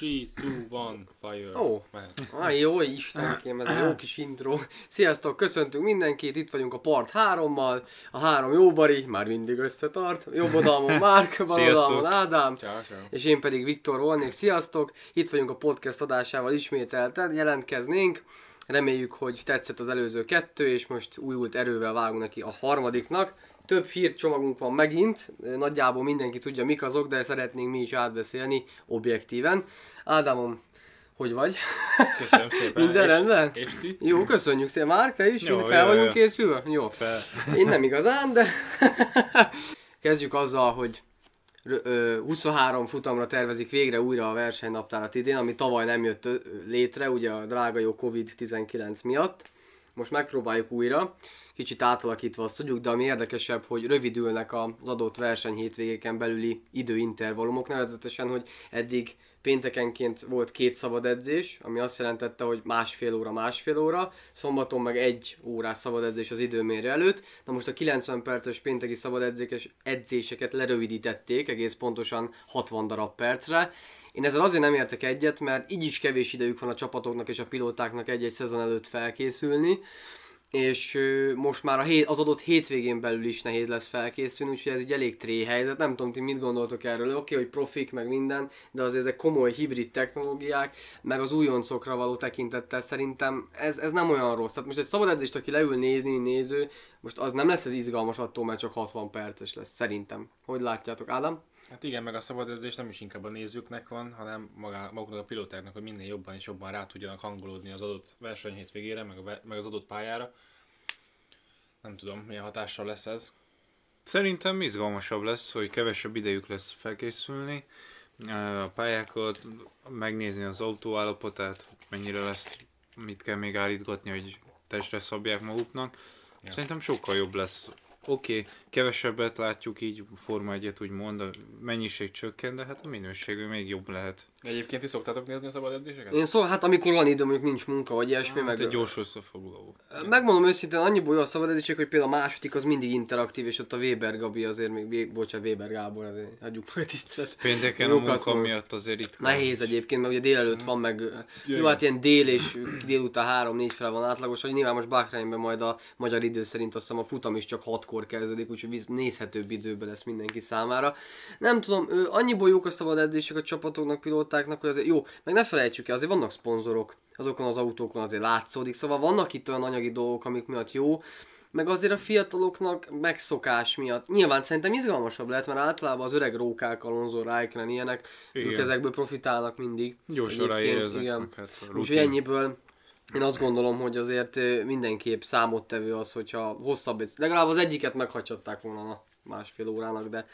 3, 2, 1, fire. Ó. Ah, jó, Istenkém, ez jó kis intro. Sziasztok, köszöntünk mindenkit, itt vagyunk a part 3-mal, a három jóbari, már mindig összetart, jobb oldalon Márk, bal oldalon Ádám, Ciao, ciao. és én pedig Viktor volnék. Sziasztok, itt vagyunk a podcast adásával ismételten, jelentkeznénk. Reméljük, hogy tetszett az előző kettő, és most újult erővel vágunk neki a harmadiknak. Több hírcsomagunk van megint, nagyjából mindenki tudja mik azok, de szeretnénk mi is átbeszélni objektíven. Ádámom, hogy vagy? Köszönöm szépen. Minden és, rendben? És ti? Jó, köszönjük szépen. Márk, te is? Jó, fel jó, vagyunk jó. készülve? Jó. Fel. Én nem igazán, de kezdjük azzal, hogy rö- ö, 23 futamra tervezik végre újra a versenynaptárat idén, ami tavaly nem jött létre, ugye a drága jó Covid-19 miatt. Most megpróbáljuk újra, kicsit átalakítva azt tudjuk, de ami érdekesebb, hogy rövidülnek az adott verseny hétvégéken belüli időintervallumok, nevezetesen, hogy eddig péntekenként volt két szabad edzés, ami azt jelentette, hogy másfél óra, másfél óra, szombaton meg egy órás szabad edzés az időmérő előtt. Na most a 90 perces pénteki szabad edzékes edzéseket lerövidítették egész pontosan 60 darab percre. Én ezzel azért nem értek egyet, mert így is kevés idejük van a csapatoknak és a pilótáknak egy-egy szezon előtt felkészülni és most már a hét, az adott hétvégén belül is nehéz lesz felkészülni, úgyhogy ez egy elég tré helyzet. Nem tudom, ti mit gondoltok erről. Oké, hogy profik, meg minden, de azért ezek komoly hibrid technológiák, meg az újoncokra való tekintettel szerintem ez, ez nem olyan rossz. Tehát most egy szabad edzést, aki leül nézni, néző, most az nem lesz ez izgalmas attól, mert csak 60 perces lesz, szerintem. Hogy látjátok, Ádám? Hát igen, meg a szabad edzés nem is inkább a nézőknek van, hanem magá, maguknak a pilótáknak, hogy minél jobban és jobban rá tudjanak hangolódni az adott verseny hétvégére, meg, a, meg az adott pályára. Nem tudom, milyen hatással lesz ez. Szerintem izgalmasabb lesz, hogy kevesebb idejük lesz felkészülni, a pályákat, megnézni az autó állapotát, mennyire lesz, mit kell még állítgatni, hogy testre szabják maguknak. Ja. Szerintem sokkal jobb lesz. Oké, okay, kevesebbet látjuk így, Forma 1 úgy mond, a mennyiség csökken, de hát a minőség még jobb lehet. Egyébként ti szoktátok nézni a szabad edzéseket? Én szó, hát amikor van idő, mondjuk nincs munka, vagy ilyesmi, Hát meg... egy gyors összefoglaló. Megmondom őszintén, annyiból jó a szabad edzések, hogy például a második az mindig interaktív, és ott a Weber Gabi azért még, bocsánat, Weber Gábor, azért hagyjuk meg tisztelet. Pénteken a munka miatt azért itt Nehéz egyébként, mert ugye délelőtt van, meg jó, igen. hát ilyen dél és délután 3-4 fel van átlagos, hogy nyilván most Bahreinben majd a magyar idő szerint azt hiszem a futam is csak 6-kor kezdődik, úgyhogy nézhetőbb időben lesz mindenki számára. Nem tudom, ő, annyiból jók a szabad edzések a csapatoknak, pilótáknak, hogy azért jó, meg ne felejtsük el, azért vannak szponzorok, azokon az autókon azért látszódik, szóval vannak itt olyan anyagi dolgok, amik miatt jó, meg azért a fiataloknak megszokás miatt. Nyilván szerintem izgalmasabb lehet, mert általában az öreg rókák, Alonso, Raikkonen, ilyenek, ők Igen. ezekből profitálnak mindig. gyorsan ráéreznek. Hát Úgyhogy ennyiből én azt gondolom, hogy azért mindenképp számottevő az, hogyha hosszabb, legalább az egyiket meghagyhatták volna a másfél órának, de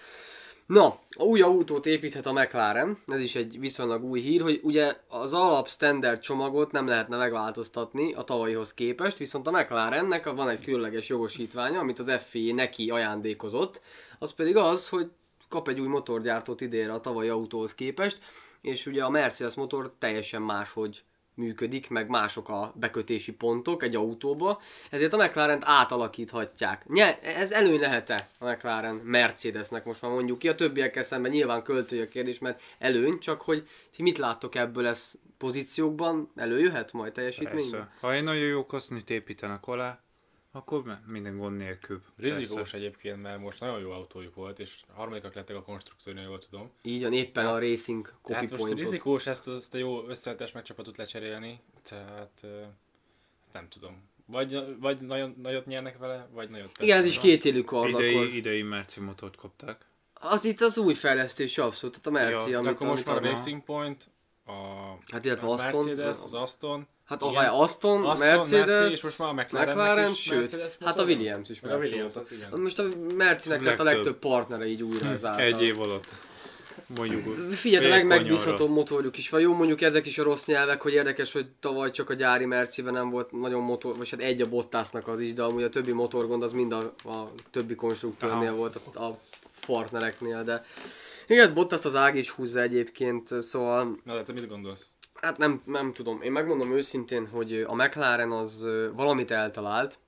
Na, a új autót építhet a McLaren, ez is egy viszonylag új hír, hogy ugye az alap standard csomagot nem lehetne megváltoztatni a tavalyihoz képest, viszont a McLarennek van egy különleges jogosítványa, amit az FIA neki ajándékozott, az pedig az, hogy kap egy új motorgyártót idénre a tavalyi autóhoz képest, és ugye a Mercedes motor teljesen máshogy működik, meg mások a bekötési pontok egy autóba, ezért a McLaren-t átalakíthatják. Nye, ez előny lehet-e a McLaren Mercedesnek most már mondjuk ki, a többiekkel szemben nyilván költői a kérdés, mert előny, csak hogy ti mit láttok ebből ez pozíciókban, előjöhet majd teljesítményben? Persze. Ha egy nagyon jó kasznit építenek alá, akkor minden gond nélkül. Rizikós Persze. egyébként, mert most nagyon jó autójuk volt, és harmadikak lettek a konstruktőrnél, jól tudom. Így van, éppen a Racing copy Tehát most pointot. rizikós ezt, ezt a jó összetes megcsapatot lecserélni, tehát ö, nem tudom. Vagy, vagy nagyon nagyot nyernek vele, vagy nagyot Igen, ez is két élő kard akkor. Idei, idei Merci motort kapták. Az itt az új fejlesztés abszolút, tehát a Merci, Ja, amit, akkor most már a a, Racing Point, a, Hát illetve a Aston, Mercedes, az Aston, Hát Igen. ahol Aston, Aston, Mercedes, Merci, és most már a McLarennek McLaren, is sőt, Mercedes hát a. Williams is. Meg a Williams, igen. Hát Most a Mercinek lett a Legtöbb. partnere így újra ezáltal. Egy év alatt. Mondjuk. Figyelj, a fél legmegbízhatóbb kanyarra. motorjuk is van. Jó, mondjuk ezek is a rossz nyelvek, hogy érdekes, hogy tavaly csak a gyári Merciben nem volt nagyon motor, vagy hát egy a Bottasnak az is, de amúgy a többi motorgond az mind a, a többi konstruktőrnél Aha. volt, a, a partnereknél, de igen, Bottas az ág is húzza egyébként, szóval Na de te mit gondolsz? Hát nem, nem tudom. Én megmondom őszintén, hogy a McLaren az valamit eltalált,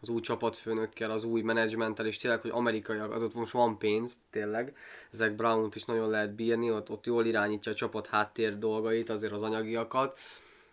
az új csapatfőnökkel, az új menedzsmenttel, és tényleg, hogy amerikaiak, az ott most van pénz, tényleg. Ezek Brown-t is nagyon lehet bírni, ott, ott jól irányítja a csapat háttér dolgait, azért az anyagiakat.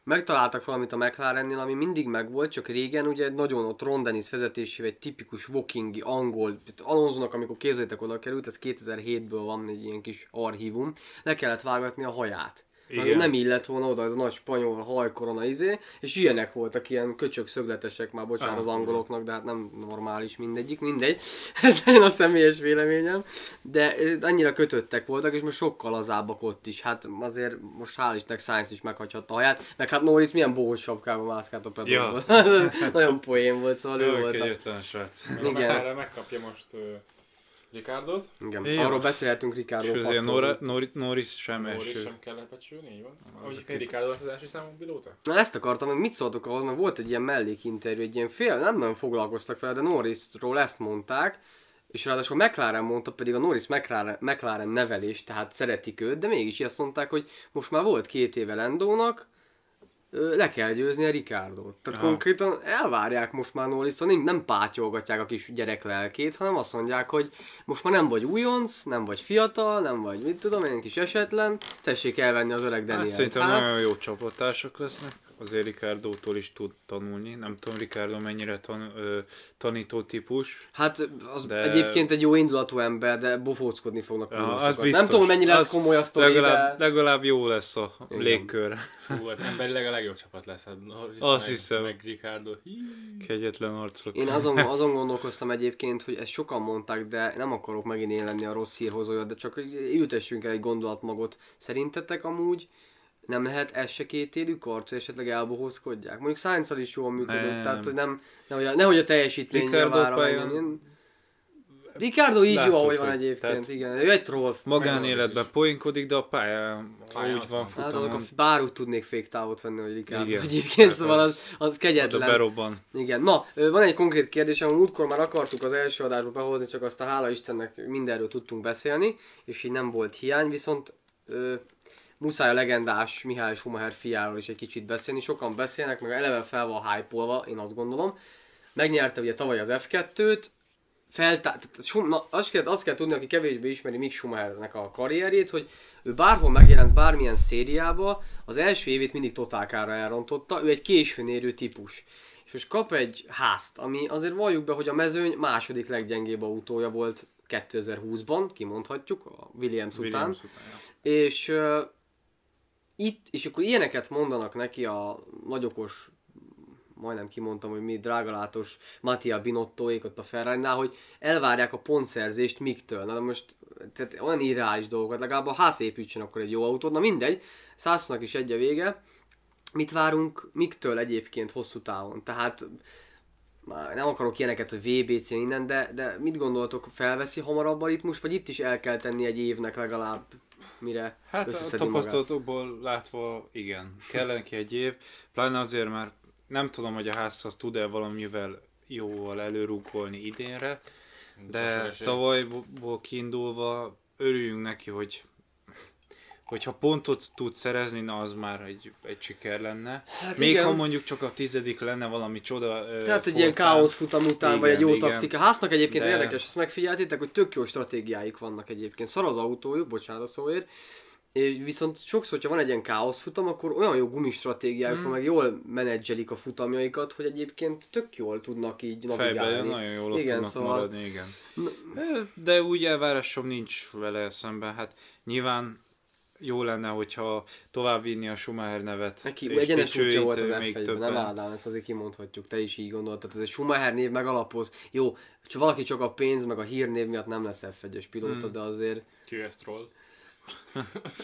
Megtaláltak valamit a McLarennél, ami mindig megvolt, csak régen ugye nagyon ott Ron Dennis vezetésével egy tipikus walkingi angol, Alonsonak amikor képzeljétek oda került, ez 2007-ből van egy ilyen kis archívum, le kellett vágatni a haját. Igen. Nagyon nem illett volna oda ez a nagy spanyol hajkorona izé, és ilyenek voltak, ilyen köcsök szögletesek már, bocsánat Ah, az angoloknak, de hát nem normális mindegyik, mindegy. Ez legyen a személyes véleményem. De annyira kötöttek voltak, és most sokkal lazábbak ott is. Hát azért most hál' Istennek Science is meghagyhatta a haját, meg hát Norris milyen bohos sapkában mászkált a pedalból. Ja. Nagyon poén volt, szóval ő Ő volt. a- srác. Igen. Igen. Erre megkapja most Ricardot. Igen. Jó. Arról beszélhetünk Ricardo És azért. Nora, Nor, Norris sem Norris első. sem kell lepecsülni, így van? Az Ahogy aki- Ricardo lesz az első számú pilóta? Na ezt akartam, hogy mit szóltok ahhoz, mert volt egy ilyen mellékinterjú, egy ilyen fél, nem nagyon foglalkoztak vele, de Norrisról ezt mondták, és ráadásul McLaren mondta, pedig a Norris McLaren, McLaren nevelés, tehát szeretik őt, de mégis azt mondták, hogy most már volt két éve Lendónak, le kell győzni a Ricardot. Tehát Aha. konkrétan elvárják most már norris nem, nem pátyolgatják a kis gyerek lelkét, hanem azt mondják, hogy most már nem vagy újonc, nem vagy fiatal, nem vagy mit tudom, én kis esetlen, tessék elvenni az öreg Hát Daniel. szerintem nagyon jó csapattársak lesznek. Azért Ricardo-tól is tud tanulni. Nem tudom, Ricardo mennyire tan, ö, tanító típus. Hát az De- egyébként egy jó indulatú ember, de bofóckodni fognak Ja, az Nem biztos. tudom, hogy mennyire lesz komoly a sztori, Legalább, de... legalább jó lesz a Igen. légkör. Fú, hát emberileg a legjobb csapat lesz. Hát Norris Azt meg, hiszem. Meg Ricardo. Hí. Kegyetlen arcok. Én azon, azon gondolkoztam egyébként, hogy ezt sokan mondták, de nem akarok megint én lenni a rossz hírhozója, de csak ültessünk el egy gondolatmagot. Szerintetek amúgy nem lehet ez se két élő karc, hogy esetleg elbohózkodják? Mondjuk science is jól működött, Nem. tehát hogy nem, nehogy a, nehogy a teljesítmény Ricardo. Én- Ricardo így Látod, jó, ahogy van egyébként, tehát- igen. Ő egy troll. Magánéletben poénkodik, de a pályán, Pályán úgy van van. Hát azok a futamon. bár úgy tudnék fék távot venni, hogy Ricardo Igen. egyébként, Hát szóval az- az, kegyetlen. berobban. Igen, na, van egy konkrét kérdésem, múltkor már akartuk az első adásba behozni, csak azt a hála Istennek mindenről tudtunk beszélni, és így nem volt hiány, viszont muszáj a legendás Mihály Schumacher fiáról is egy kicsit beszélni, sokan beszélnek, meg eleve fel van hype én azt gondolom. Megnyerte ugye tavaly az F2-t, feltá- tehát na, azt, kell, azt kell tudni, aki kevésbé ismeri Mick Schumachernek a karrierjét, hogy ő bárhol megjelent bármilyen szériába, az első évét mindig totálkára elrontotta, ő egy későn érő típus. És most kap egy házt, ami azért valljuk be, hogy a mezőny második leggyengébb autója volt 2020-ban, kimondhatjuk, a Williams, után. Williams után. ja. És itt, és akkor ilyeneket mondanak neki a nagyokos, majdnem kimondtam, hogy mi drágalátos Mattia Binottoék ott a ferrari hogy elvárják a pontszerzést Miktől. Na de most tehát olyan irreális dolgokat, legalább a ház építsen akkor egy jó autót, na mindegy, száznak is egy a vége. Mit várunk Miktől egyébként hosszú távon? Tehát már nem akarok ilyeneket, hogy VBC minden, de, de mit gondoltok, felveszi hamarabb a ritmus, vagy itt is el kell tenni egy évnek legalább, mire Hát a tapasztalatokból látva igen, kell neki egy év, pláne azért már nem tudom, hogy a házhoz tud-e valamivel jóval előrúkolni idénre, de tavalyból kiindulva örüljünk neki, hogy hogyha pontot tud szerezni, na az már egy, egy siker lenne. Hát Még igen. ha mondjuk csak a tizedik lenne valami csoda Hát egy ilyen káosz futam után, igen, vagy egy jó igen. taktika. Háznak egyébként De- érdekes, ezt megfigyeltétek, hogy tök jó stratégiáik vannak egyébként. Szar az autójuk, bocsánat szóért, és viszont sokszor, hogyha van egy ilyen káosz futam, akkor olyan jó gumistratégiájuk Hmm. meg jól menedzselik a futamjaikat, hogy egyébként tök jól tudnak így Fejben navigálni. nagyon jól ott Igen, tudnak szóval- maradni, igen. De úgy elvárásom nincs vele szemben, hát nyilván jó lenne, hogyha tovább vinni a Schumacher nevet, Neki és egyenes útja volt az még f többen. nem Ádám, ezt azért kimondhatjuk, te is így gondoltad. Ez egy Schumacher név megalapoz. Jó, csak valaki csak a pénz, meg a hírnév miatt nem lesz F1-es pilóta, Hmm. de azért QS Troll.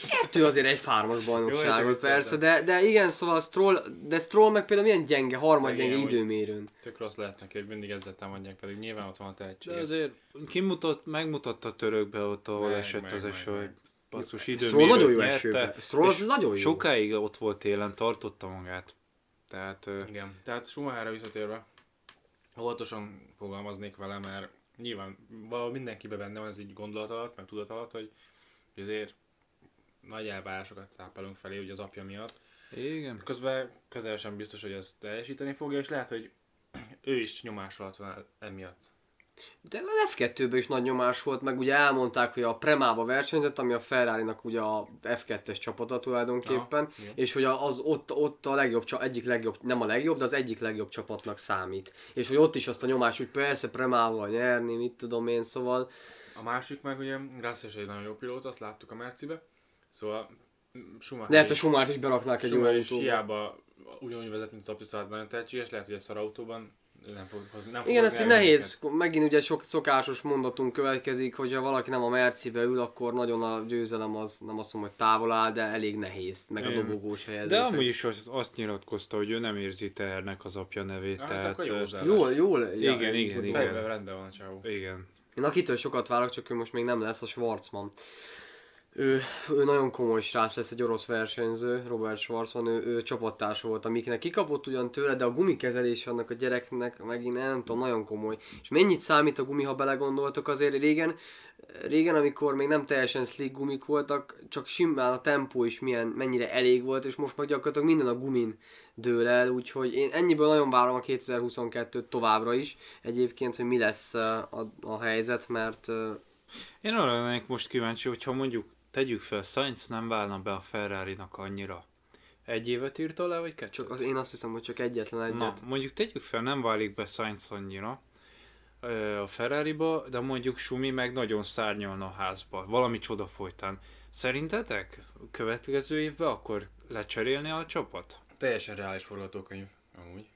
Kettő azért egy fármas csak persze, de, de igen, szóval Stroll, de Stroll meg például milyen gyenge, harmad gyenge időmérőn. Tök rossz lehet neki, hogy mindig ezzel támadják, pedig nyilván ott van a tehetség. De azért kimutat, megmutatta a törökbe ott, ahol Meg, esett meg, az eső, hogy basszus Stroll időmérőt nagyon jó nyerte, esőbe. Stroll az és nagyon jó. Sokáig ott volt télen, tartotta magát. Tehát ö, Igen. Tehát Schumacherre visszatérve, óvatosan fogalmaznék vele, mert nyilván valahol mindenkibe benne van ez így gondolat alatt, meg tudat alatt, hogy azért nagy elvárásokat szápelünk felé, ugye az apja miatt. igen. Közben közel sem biztos, hogy ezt teljesíteni fogja, és lehet, hogy ő is nyomás alatt van emiatt. De a F2-ben is nagy nyomás volt, meg ugye elmondták, hogy a Premába versenyzett, ami a Ferrari-nak ugye a F2-es csapata tulajdonképpen, Aha, és hogy az ott, ott a legjobb, egyik legjobb, nem a legjobb, de az egyik legjobb csapatnak számít. És hogy ott is azt a nyomást, hogy persze Premával nyerni, mit tudom én, szóval A másik meg ugye, Gracias egy nagyon jó pilóta, azt láttuk a Mercibe. Szóval Schumacher lehet a Schumát is beraknák egy jó Schumacher is autóba. hiába ugyanúgy vezet, mint Szapis, szóval nagyon tehetséges, lehet, hogy egy szar autóban nem fog hozni. Nem Igen, így eredményeket. nehéz, megint ugye sok szokásos mondatunk következik, hogyha valaki nem a Mercibe ül, akkor nagyon a győzelem az, nem azt mondom, hogy távol áll, de elég nehéz, meg a Igen. dobogós helyezés. De amúgy is azt, azt nyilatkozta, hogy ő nem érzi tehernek az apja nevét, Ah, ez tehát... akkor jó. Jól, jól. Igen, igen, hogy igen. Fejben rendben van a csávó. Igen. Én akitől sokat várok, csak ő most még nem lesz, a Schwarzman. Ő, ő nagyon komoly srác lesz, egy orosz versenyző, Robert Schwarzman, ő, ő csapattársa volt, amiknek kikapott ugyan tőle, de a gumikezelés annak a gyereknek megint nem tudom, nagyon komoly. És mennyit számít a gumi, ha belegondoltok, azért régen, régen, amikor még nem teljesen slick gumik voltak, csak simán a tempó is milyen, mennyire elég volt, és most meg gyakorlatilag minden a gumin dől el, úgyhogy én ennyiből nagyon várom a 2022-t továbbra is, egyébként, hogy mi lesz a, a helyzet, mert Én arra lennék most kíváncsi, hogyha mondjuk tegyük fel, Sainz nem válna be a Ferrari-nak annyira. Egy évet írt alá, vagy kettő? csak az, én azt hiszem, hogy csak egyetlen egyet. Na, mondjuk tegyük fel, nem válik be Sainz annyira a Ferrari-ba, de mondjuk Sumi meg nagyon szárnyalna a házba, valami csoda folytán. Szerintetek következő évben akkor lecserélni a csapat? Teljesen reális forgatókönyv, amúgy.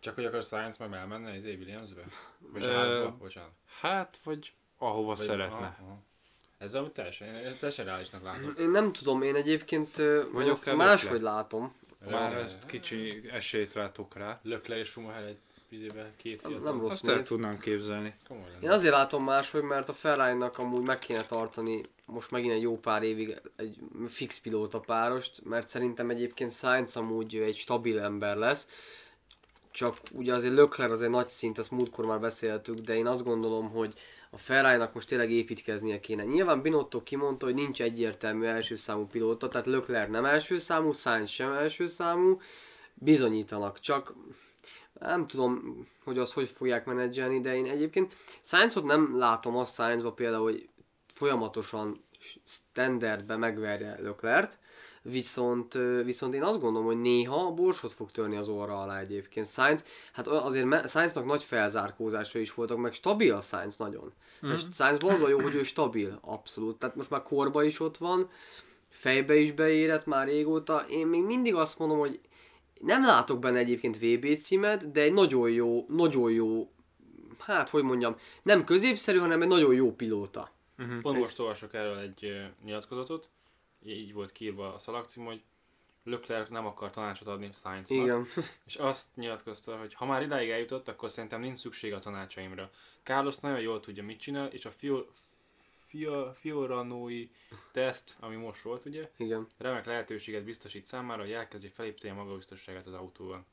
Csak hogy akkor Science meg elmenne az Williamsbe? Vagy a házba? Bocsánat. Hát, vagy ahova Vagy- szeretne. aha, aha. Ez amúgy teljesen, teljesen reálisnak látom. Én nem tudom, én egyébként ö, Vagy ezt akár máshogy látom. Már ezt kicsi esélyt látok rá. Leclerc és Schumacher egy izébe két fiatal. nem rossz Azt el tudnám képzelni. Ez. Én azért látom máshogy, mert a Ferrari-nak amúgy meg kéne tartani most megint egy jó pár évig egy fix pilóta párost, mert szerintem egyébként Sainz amúgy egy stabil ember lesz. Csak ugye azért Leclerc azért nagy szint, ezt múltkor már beszéltük, de én azt gondolom, hogy a Ferrari-nak most tényleg építkeznie kéne. Nyilván Binotto kimondta, hogy nincs egyértelmű első számú pilóta, tehát Leclerc nem első számú, Sainz sem első számú, bizonyítanak, csak nem tudom, hogy azt hogy fogják menedzselni, de én egyébként Sainzot nem látom azt Sainzba például, hogy folyamatosan standardbe megverje Leclerc, viszont, viszont én azt gondolom, hogy néha borsot fog törni az orra alá egyébként. Sainz, hát azért Sainznak nagy felzárkózása is voltak, meg stabil a Sainz nagyon. Mm. És Sainzban az a jó, hogy ő stabil, abszolút. Tehát most már korba is ott van, fejbe is beérett már régóta. Én még mindig azt mondom, hogy nem látok benne egyébként VB címet, de egy nagyon jó, nagyon jó, hát hogy mondjam, nem középszerű, hanem egy nagyon jó pilóta. Pont most olvasok erről egy ö, nyilatkozatot, így volt kiírva a szalagcím, hogy Leclerc nem akar tanácsot adni Sainznak. Igen. És azt nyilatkozta, hogy ha már idáig eljutott, akkor szerintem nincs szükség a tanácsaimra. Carlos nagyon jól tudja, mit csinál, és a Fio, Fio, Fioranói teszt, ami most volt, ugye, Igen. remek lehetőséget biztosít számára, hogy elkezdje felépíteni a magabiztosságát az autóban.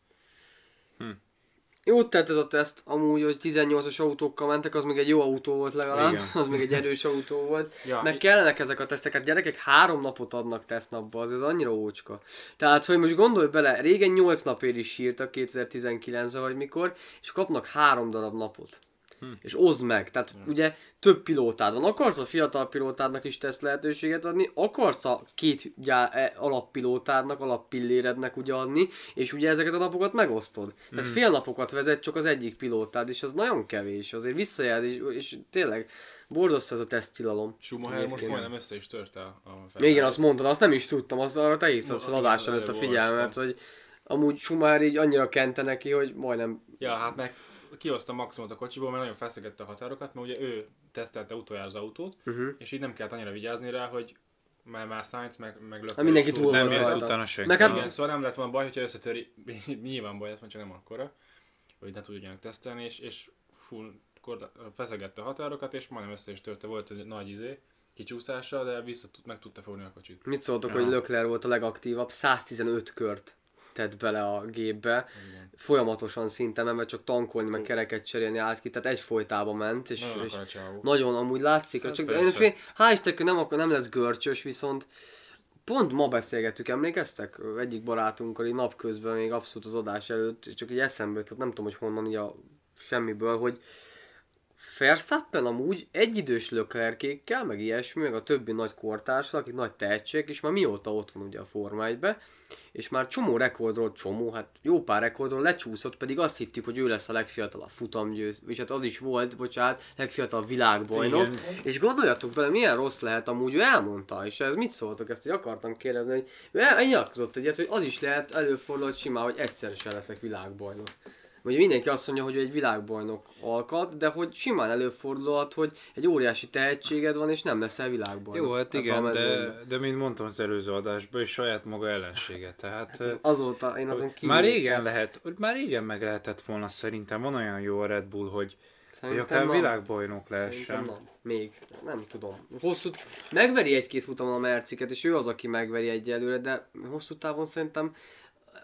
Jó tett ez a teszt, amúgy, hogy 18-as autókkal mentek, az még egy jó autó volt legalább, Igen. az még egy erős autó volt. Ja, Meg kellenek ezek a tesztek, hát gyerekek három napot adnak tesztnapba, az ez annyira ócska. Tehát, hogy most gondolj bele, régen 8 napért is sírtak 2019-ben vagy mikor, és kapnak három darab napot. Hm. És oszd meg, tehát hm. ugye több pilótád van. Akarsz a fiatal pilótádnak is teszt lehetőséget adni, akarsz a két gyá, e, alappilótádnak, alappillérednek ugye adni, és ugye ezeket a napokat megosztod. Tehát fél napokat vezet csak az egyik pilótád, és az nagyon kevés, azért visszajelz, és, és tényleg borzasztó ez a teszttilalom. Schumacher most majdnem össze is törte a, Még igen, azt mondtad, azt nem is tudtam, azt arra te hívtad fel adás előtt a figyelmet, hogy amúgy Schumacher így annyira kente neki, hogy majdnem Ja, hát meg kihozta maximumot a kocsiból, mert nagyon feszegette a határokat, mert ugye ő tesztelte utoljára az autót, uh-huh. és így nem kellett annyira vigyázni rá, hogy már, már Sainz, meg, meg Leclerc Hát mindenki túl. Nem volt utána senki. Meg hát-. Igen, szóval nem lett volna baj, hogyha összetöri, nyilván baj lesz, mert csak nem akkora, hogy ne tudjanak tesztelni, és, és full korla- feszegette a határokat, és majdnem össze is törte, volt egy nagy izé, kicsúszása, de vissza tud, meg tudta fogni a kocsit. Mit szóltok, Ja. hogy Leclerc volt a legaktívabb, 115 kört tett bele a gépbe, Igen. folyamatosan szinte nem, mert csak tankolni, meg kereket cserélni állt ki, tehát egy folytában ment, és, Nagyon és nagyon amúgy látszik, Hát csak persze. én hál' Istennek nem, ak- nem lesz görcsös, viszont pont ma beszélgettük, emlékeztek? Egyik barátunkkal így napközben, még abszolút az adás előtt, csak így eszembe jutott, nem tudom, hogy honnan így a semmiből, hogy Verstappen amúgy egyidős löklerkékkel, meg ilyesmi, meg a többi nagy kortársal, akik nagy tehetségek, és már mióta ott van ugye a Forma 1 és már csomó rekordról, csomó, hát jó pár rekordról lecsúszott, pedig azt hittük, hogy ő lesz a legfiatalabb futamgyőz, és hát az is volt, bocsánat, legfiatalabb világbajnok. Igen. És gondoljatok bele, milyen rossz lehet amúgy, ő elmondta, és ez mit szóltok, ezt így akartam kérdezni, hogy ő nyilatkozott egyet, hogy az is lehet előfordulhat simán, hogy egyszer sem leszek világbajnok. Ugye mindenki azt mondja, hogy ő egy világbajnok alkat, de hogy simán előfordulhat, hogy egy óriási tehetséged van, és nem leszel világbajnok. Jó, hát a igen, de, de mint mondtam az előző adásban, és saját maga ellensége. Tehát hát Azóta én azon kívül. már régen lehet, már régen meg lehetett volna szerintem. Van olyan jó a Red Bull, hogy, hogy akár nem. világbajnok Szerintem lehessen. nem. Még. Nem tudom. Hosszú... Megveri egy-két futamon a Merciket, és ő az, aki megveri egyelőre, de hosszú távon szerintem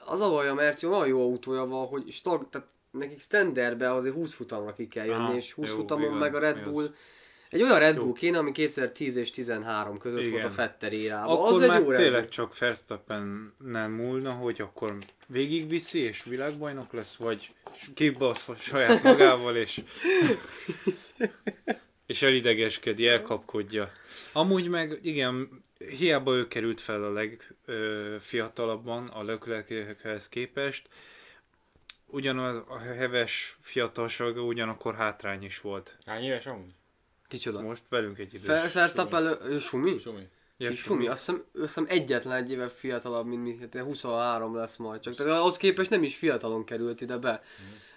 az a baj a Merci, olyan jó autója van, hogy stag, tehát nekik standardbe azért 20 futamra ki kell jönni, Aha, és 20 jó, futamon igen, meg a Red. Bull egy olyan Red Jó. Bull kéne, ami 2010 és 13 között volt Igen. a Fetter érában. Akkor az egy már jó tényleg csak Verstappen nem múlna, hogy akkor végigviszi és világbajnok lesz, vagy kibasz saját magával, és, és elidegeskedi, elkapkodja. Amúgy meg, igen, hiába ő került fel a legfiatalabban a löklekéhez képest, ugyanaz a heves fiatalsága ugyanakkor hátrány is volt. Hány éves amúgy? Kicsoda. Most velünk egy idős. Verstappen, ő Sumi? Sumi. Ja, Kis Sumi, azt hiszem, azt hiszem egyetlen egy éve fiatalabb, mint mi, hát 23 lesz majd csak. Tehát ahhoz képest nem is fiatalon került ide be.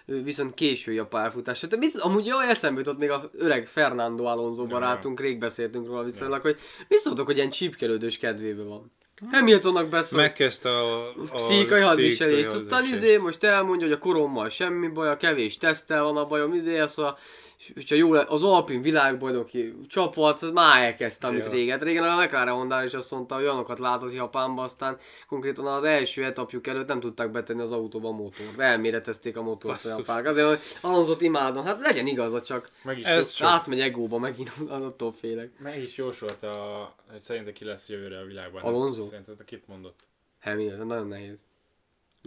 Ő viszont késői a pályafutás. Tehát mit, amúgy jaj, eszembe jutott még a öreg Fernando Alonso barátunk, rég beszéltünk róla viszonylag, hogy szóltok, hogy ilyen csípkelődős kedvébe van. Hamiltonnak beszél. Megkezdte a, a pszichikai hadviselést, aztán izé most elmondja, hogy a korommal semmi baj, a kevés tesztel van a bajom, izé, az a, és hogyha jó le, az Alpin világbajnoki csapat, az már elkezdte, amit Ja. régen. Régen a McLaren Honda is azt mondta, hogy olyanokat látott Japánban, aztán konkrétan az első etapjuk előtt nem tudták betenni az autóba a motort. Elméretezték a motort a Basszus. japánok. Azért, hogy Alonzot imádom, hát legyen igaza, csak Meg is, Ez csak- átmegy egóba megint, attól félek. meg is jósolta, hogy szerinte ki lesz jövőre a világban. Alonso? Szerinted kit mondott? Hamilton, nagyon nehéz.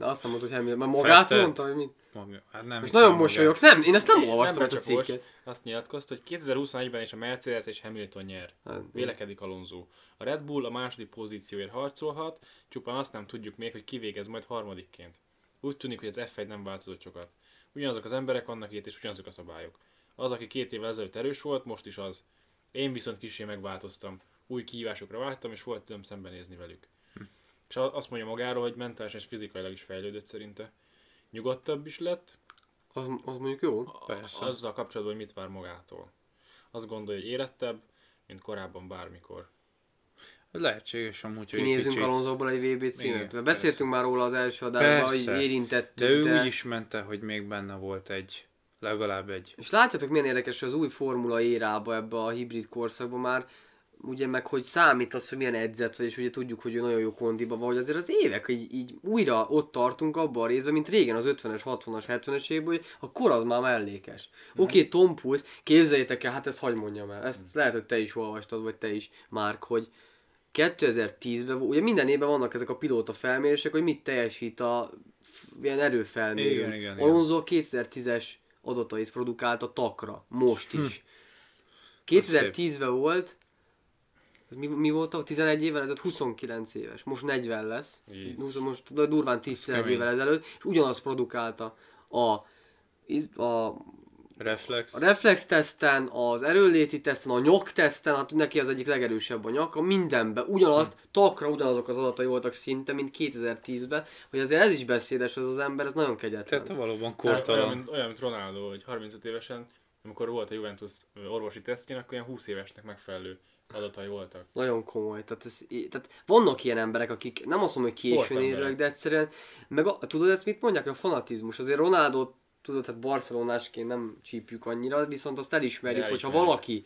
De azt nem mondta, hogy Hamilton, mert magát Fettelt. mondta, hogy mit? Maga- Hát nem Most nagyon mosolyogsz, nem, én ezt nem Nem olvastam ezt a cikket. azt nyilatkozta, hogy 2021-ben is a Mercedes és Hamilton nyer. Hát, Vélekedik Alonso. A Red Bull a második pozícióért harcolhat, csupán azt nem tudjuk még, hogy kivégez majd harmadikként. Úgy tűnik, hogy az F1 nem változott sokat. Ugyanazok az emberek vannak itt, és ugyanazok a szabályok. Az, aki két évvel ezelőtt erős volt, most is az. Én viszont kicsi megváltoztam. Új kihívásokra vágytam, és volt időm szembenézni velük. És azt mondja magáról, hogy mentálisan és fizikailag is fejlődött szerinte. Nyugodtabb is lett, Az, az mondjuk jó. Persze. azzal kapcsolatban, hogy mit vár magától. Azt gondolja, hogy érettebb, mint korábban bármikor. Lehetséges amúgy, hogy Kinézünk kicsit. Alonsoból egy VB Igen, címet. Mert Beszéltünk már róla az első adásban, Persze. hogy érintettük, De ő úgy is mente, hogy még benne volt egy, legalább egy. És látjátok milyen érdekes, hogy az új formula érába ebbe a hibrid korszakban már ugye meg hogy számít az, hogy milyen edzett vagy, és ugye tudjuk, hogy ő nagyon jó kondiba van, hogy azért az évek így, így újra ott tartunk abban a részben, mint régen az 50-es, 60-as, 70-es évben, hogy a kor az már mellékes. Oké, okay, Tom Puls, képzeljétek el, hát ezt hagyd mondjam el, ezt lehet, hogy te is olvastad, vagy te is, Márk, hogy 2010-ben, ugye minden évben vannak ezek a pilóta felmérések, hogy mit teljesít a ilyen erőfelmérő. Igen, igen, igen. Alonso 2010-es adatait produkált a takra, most Hm. is. 2010-ben volt, ez mi, mi volt, a 11 évvel ezelőtt 29 éves, most 40 lesz, Jézus. 20, most de durván 10 kemény. évvel ezelőtt, és ugyanazt produkálta a, a Reflex. a reflex teszten, az erőléti teszten, a nyak teszten, hát neki az egyik legerősebb a nyaka, mindenben ugyanazt, takra ugyanazok az adatai voltak szinte, mint 2010-ben, hogy azért ez is beszédes, az az ember, ez nagyon kegyetlen. Tehát valóban Olyan, kortalan. mint, olyan, mint Ronaldo, hogy 35 évesen, amikor volt a Juventus orvosi tesztjén, akkor ilyen 20 évesnek megfelelő adatai voltak. Nagyon komoly. Tehát, ez, tehát vannak ilyen emberek, akik nem azt mondom, hogy későn érőek, de egyszerűen, meg a, tudod ezt mit mondják? A fanatizmus. Azért Ronaldo, tudod, hát barcelonásként nem csípjük annyira, viszont azt elismerjük, hogy ha valaki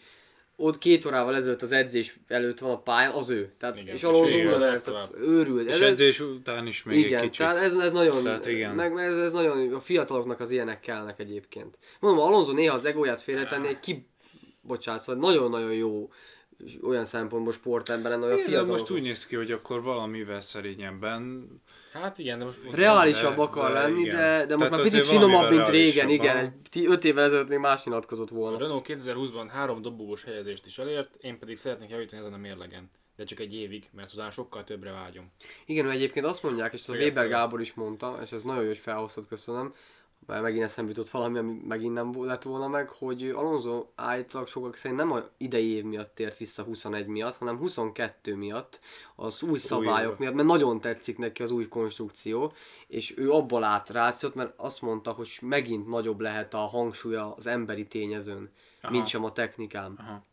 ott két órával ezelőtt az edzés előtt van a pályán, az ő. Tehát, Igen, és és Alonso végül ugyanez, lehet tehát tovább. őrült. És Ez- edzés után is még igen, egy kicsit. tehát ez, ez nagyon, Tehát igen. meg ez, ez nagyon, a fiataloknak az ilyenek kellnek egyébként. Mondom, Alonso néha az egóját félretenni, egy ki, bocsánat, szóval nagyon-nagyon jó olyan szempontból sportemberen, olyan Igen, de fiatal. most úgy néz ki, hogy akkor valamivel szerényebben Hát igen, de most... Reálisabb De- akar de lenni, igen. de, de most Tehát már picit finomabb, mint régen, igen. aha. Egy ti- öt évvel ezelőtt még más nyilatkozott A volna. Renault 2020-ban három dobogós helyezést is elért, én pedig szeretnék javítani ezen a mérlegen. De csak egy évig, mert utána sokkal többre vágyom. Igen, mert egyébként azt mondják, és ezt a Weber. Gábor is mondta, és ez nagyon jó, hogy felhoztad, köszönöm, mert megint eszembe jutott valami, ami megint nem lett volna meg, hogy Alonso állítólag sokak szerint nem a idei év miatt tért vissza 21 miatt, hanem 22 miatt, az új szabályok év. miatt, mert nagyon tetszik neki az új konstrukció, és ő abból lát rációt, mert azt mondta, hogy megint nagyobb lehet a hangsúlya az emberi tényezőn, Aha. mint sem a technikán. Aha.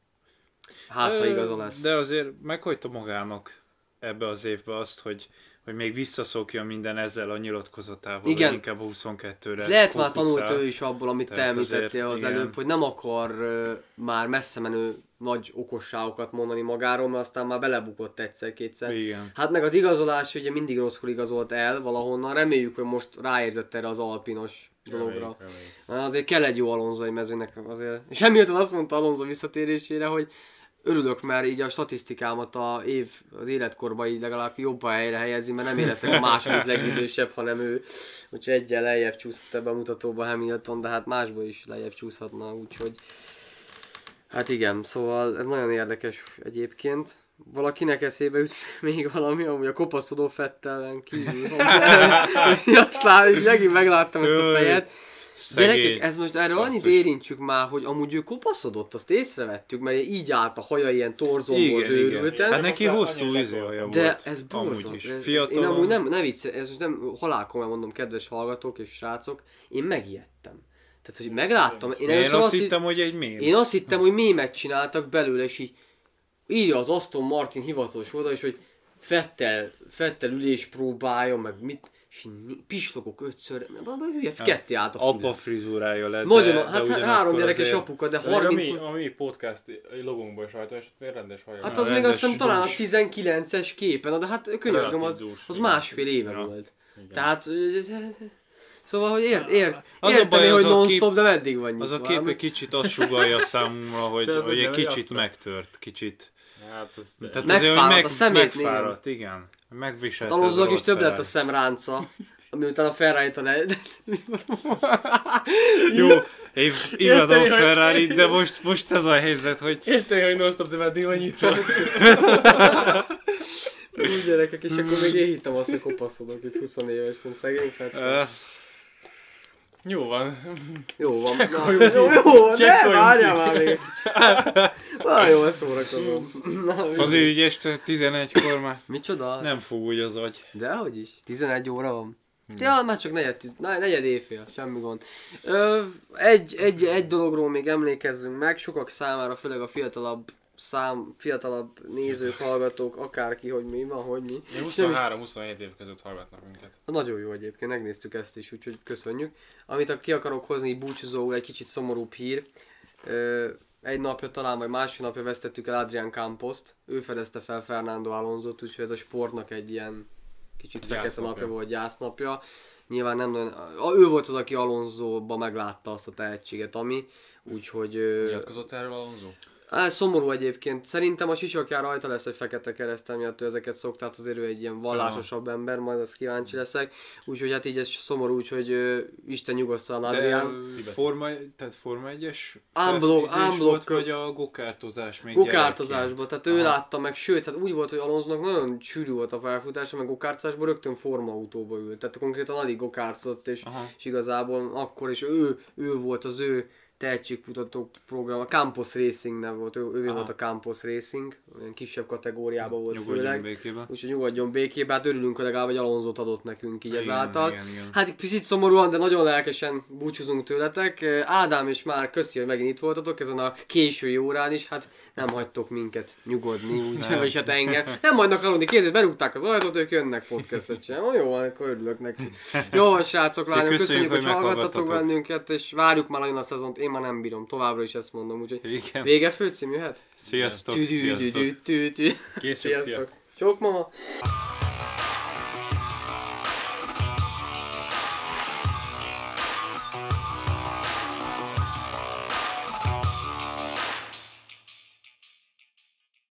Hát, ha igaza lesz. De azért meghagyta magának ebbe az évbe azt, hogy, hogy még visszaszokja minden ezzel a nyilatkozatával, Igen. inkább a 22-re Lehet már tanult ő is abból, amit te Tehát említettél azért, az igen. előbb, hogy nem akar már messze menő nagy okosságokat mondani magáról, mert aztán már belebukott egyszer-kétszer. Igen. Hát meg az igazolás ugye mindig rosszkor igazolt el valahonnan, reméljük, hogy most ráérzett erre az alpinos dologra. Reméljük, reméljük. Azért kell egy jó Alonso egy mezőnek azért. És Hamilton azt mondta Alonso visszatérésére, hogy örülök, mert így a statisztikámat a év, az életkorban így legalább jobb helyre helyezi, mert nem én leszek a második legidősebb, hanem ő. Úgyhogy egyen lejjebb csúszott ebbe a mutatóba Hamilton, de hát másból is lejjebb csúszhatna, úgyhogy... Hát igen, szóval ez nagyon érdekes egyébként. Valakinek eszébe jut még valami, amúgy a kopaszodó fettelen kívül. hogy azt lát, hogy megint megláttam ezt a fejet. Szegény. Gyerekek, ez most erről annyit érintsük már, hogy amúgy ő kopaszodott, azt észrevettük, mert így állt a haja ilyen igen. őrülten. Hát neki hosszú izé haja De volt. ez Fiatalon. én amúgy nem, ne vicc, ez most nem halálkomolyan mondom, kedves hallgatók és srácok, én megijedtem. Tehát, hogy megláttam, én, Én azt hitt- hittem, hogy egy mém. én azt hittem, hogy mémet csináltak belőle, és így írja az Aston Martin hivatalos oldal, és hogy Fettel, Fettel ülés próbálja, meg mit, és pislogok ötször, mert hülye, ketté állt a Apa füle. frizurája lett, Nagyon, de, hát de hát három gyerekes azért- apuka, de De még a 30... mi, a mi podcast logunkból is rajta, és ott még rendes haja. Hát az még azt hiszem talán a dús. 19-es képen, de hát könyörgöm, az, az másfél éve Ja. volt. Igen. Tehát... Szóval, hogy ért, ért, Az a értem baj, én, az hogy a non-stop, de meddig van nyitva. Az a kép egy kicsit azt sugalja számomra, hogy, az hogy egy kicsit megtört, kicsit. Hát ez... Tehát Megfáradt azért, hogy meg, a szemét megfáradt, igen. Megviselte Hát az Alonsonak is több lett a szemránca, ami után a ferrari le... Jó, én imádom ferrari de most, most ez a helyzet, hogy Érted, hogy non-stop, de meddig van nyitva? Úgy gyerekek, és akkor még én hittem azt, hogy kopaszodok itt 20 évesen, szegény Fettel. Jó van. Jó van, na, jó, jó, van, ne, várjál már még egy kicsit. Na jó, ezt szórakozom. Na, azért így este 11-kor már Micsoda? nem fog úgy az agy. Dehogy is, 11 óra van. Ja, már csak negyed, tiz, negyed éjfél, semmi gond. Ö, egy, egy, egy dologról még emlékezzünk meg, sokak számára, főleg a fiatalabb szám, fiatalabb nézők, hallgatók, akárki, hogy mi van, hogy mi. Még Nem is- 23-27 év között hallgatnak minket. Nagyon jó egyébként, megnéztük ezt is, úgyhogy köszönjük. Amit a- ki akarok hozni búcsúzóul, egy kicsit szomorúbb hír. Egy napja talán, vagy másfél napja vesztettük el Adrian Campost. Ő fedezte fel Fernando Alonso-t, úgyhogy ez a sportnak egy ilyen kicsit fekete napja volt, gyásznapja. Nyilván nem nagyon... Ő volt az, aki Alonso-ba meglátta azt a tehetséget, ami. Úgyhogy... Nyilatkozott erről Alonso? Á, szomorú egyébként. Szerintem a sisakján rajta lesz egy fekete keresztel miatt ő ezeket szokta, tehát azért ő egy ilyen vallásosabb ember, majd azt kíváncsi leszek. Úgyhogy hát így ez szomorú, úgyhogy ö, Isten nyugosztal De Adrián. forma, tehát forma 1-es Unblock- unblock- volt, vagy a gokártozás még Gokártozásban, tehát ő Aha. látta meg, sőt, hát úgy volt, hogy Alonsonak nagyon sűrű volt a pályafutása, meg gokártozásban rögtön formautóba ült. Tehát konkrétan alig gokártozott, és, Aha. és igazából akkor is ő, ő volt az ő tehetségkutató program, a Campus Racing nev volt, ő, ő Aha. volt a Campus Racing, olyan kisebb kategóriában volt Nyugodjon főleg. békében. Úgyhogy nyugodjon békében, hát örülünk, hogy legalább egy Alonzot adott nekünk így Igen, ezáltal. igen, igen. Hát egy picit szomorúan, de nagyon lelkesen búcsúzunk tőletek. Ádám és már köszi, hogy megint itt voltatok ezen a késői órán is, hát nem hagytok minket nyugodni, úgy, Nem. vagyis hát engem. Nem hagynak aludni, kézzel berúgták az ajtót, ők jönnek podcastet csinálni. Jó akkor örülök neki. Jó srácok, lányok, köszönjük, köszönjük, hogy hogy hallgattatok bennünket, és várjuk már nagyon a szezont, én már nem bírom, továbbra is ezt mondom, úgyhogy Igen. vége főcím jöhet? Sziasztok, Tü- tü- tü- sziasztok. Kész, szia. Sziasztok. Csók mama!